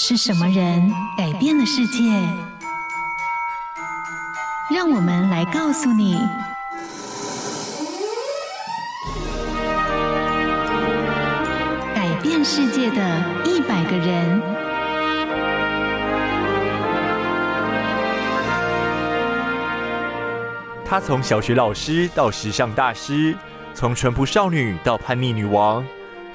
是什么人改变了世界？让我们来告诉你：改变世界的一百个人。他从小学老师到时尚大师，从淳朴少女到叛逆女王，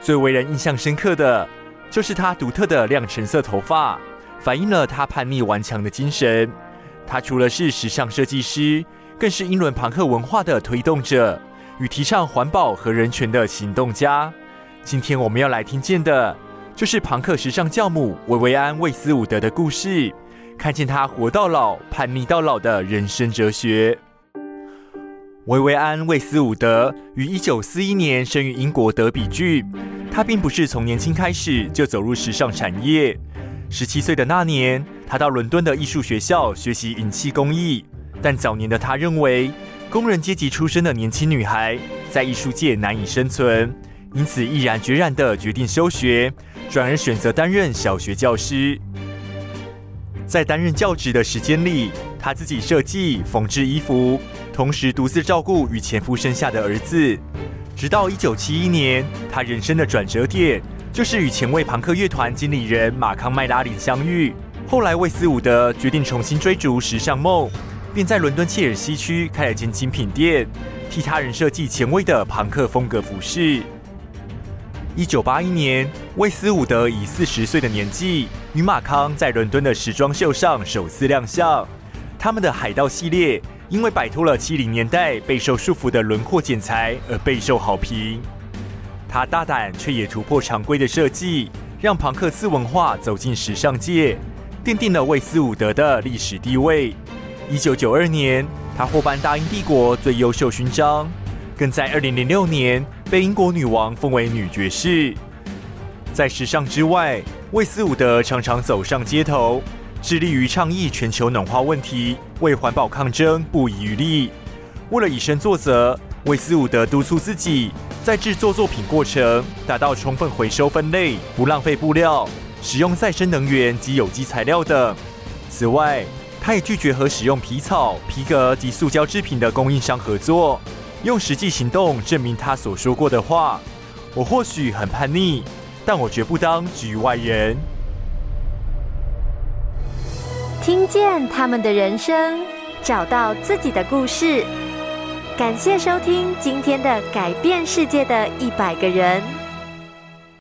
最为人印象深刻的。就是她独特的亮橙色头发，反映了她叛逆顽强的精神。她除了是时尚设计师，更是英伦朋克文化的推动者与提倡环保和人权的行动家。今天我们要来听见的，就是朋克时尚教母维维安·魏斯伍德的故事，看见她活到老、叛逆到老的人生哲学。薇薇安·魏斯伍德于一九四一年生于英国德比郡。他并不是从年轻开始就走入时尚产业。十七岁的那年，他到伦敦的艺术学校学习银器工艺。但早年的他认为，工人阶级出身的年轻女孩在艺术界难以生存，因此毅然决然地决定休学，转而选择担任小学教师。在担任教职的时间里，他自己设计、缝制衣服，同时独自照顾与前夫生下的儿子。直到一九七一年，他人生的转折点就是与前卫朋克乐团经理人马康麦拉林相遇。后来，魏斯伍德决定重新追逐时尚梦，便在伦敦切尔西区开了间精品店，替他人设计前卫的朋克风格服饰。一九八一年，魏斯伍德以四十岁的年纪与马康在伦敦的时装秀上首次亮相，他们的海盗系列。因为摆脱了七零年代备受束缚的轮廓剪裁而备受好评。他大胆却也突破常规的设计，让庞克斯文化走进时尚界，奠定了魏斯伍德的历史地位。一九九二年，他获颁大英帝国最优秀勋章，更在二零零六年被英国女王封为女爵士。在时尚之外，魏斯伍德常常走上街头。致力于倡议全球暖化问题，为环保抗争不遗余力。为了以身作则，魏斯伍德督促自己在制作作品过程达到充分回收分类、不浪费布料、使用再生能源及有机材料等。此外，他也拒绝和使用皮草、皮革及塑胶制品的供应商合作，用实际行动证明他所说过的话。我或许很叛逆，但我绝不当局外人。听见他们的人生，找到自己的故事。感谢收听今天的改变世界的一百个人。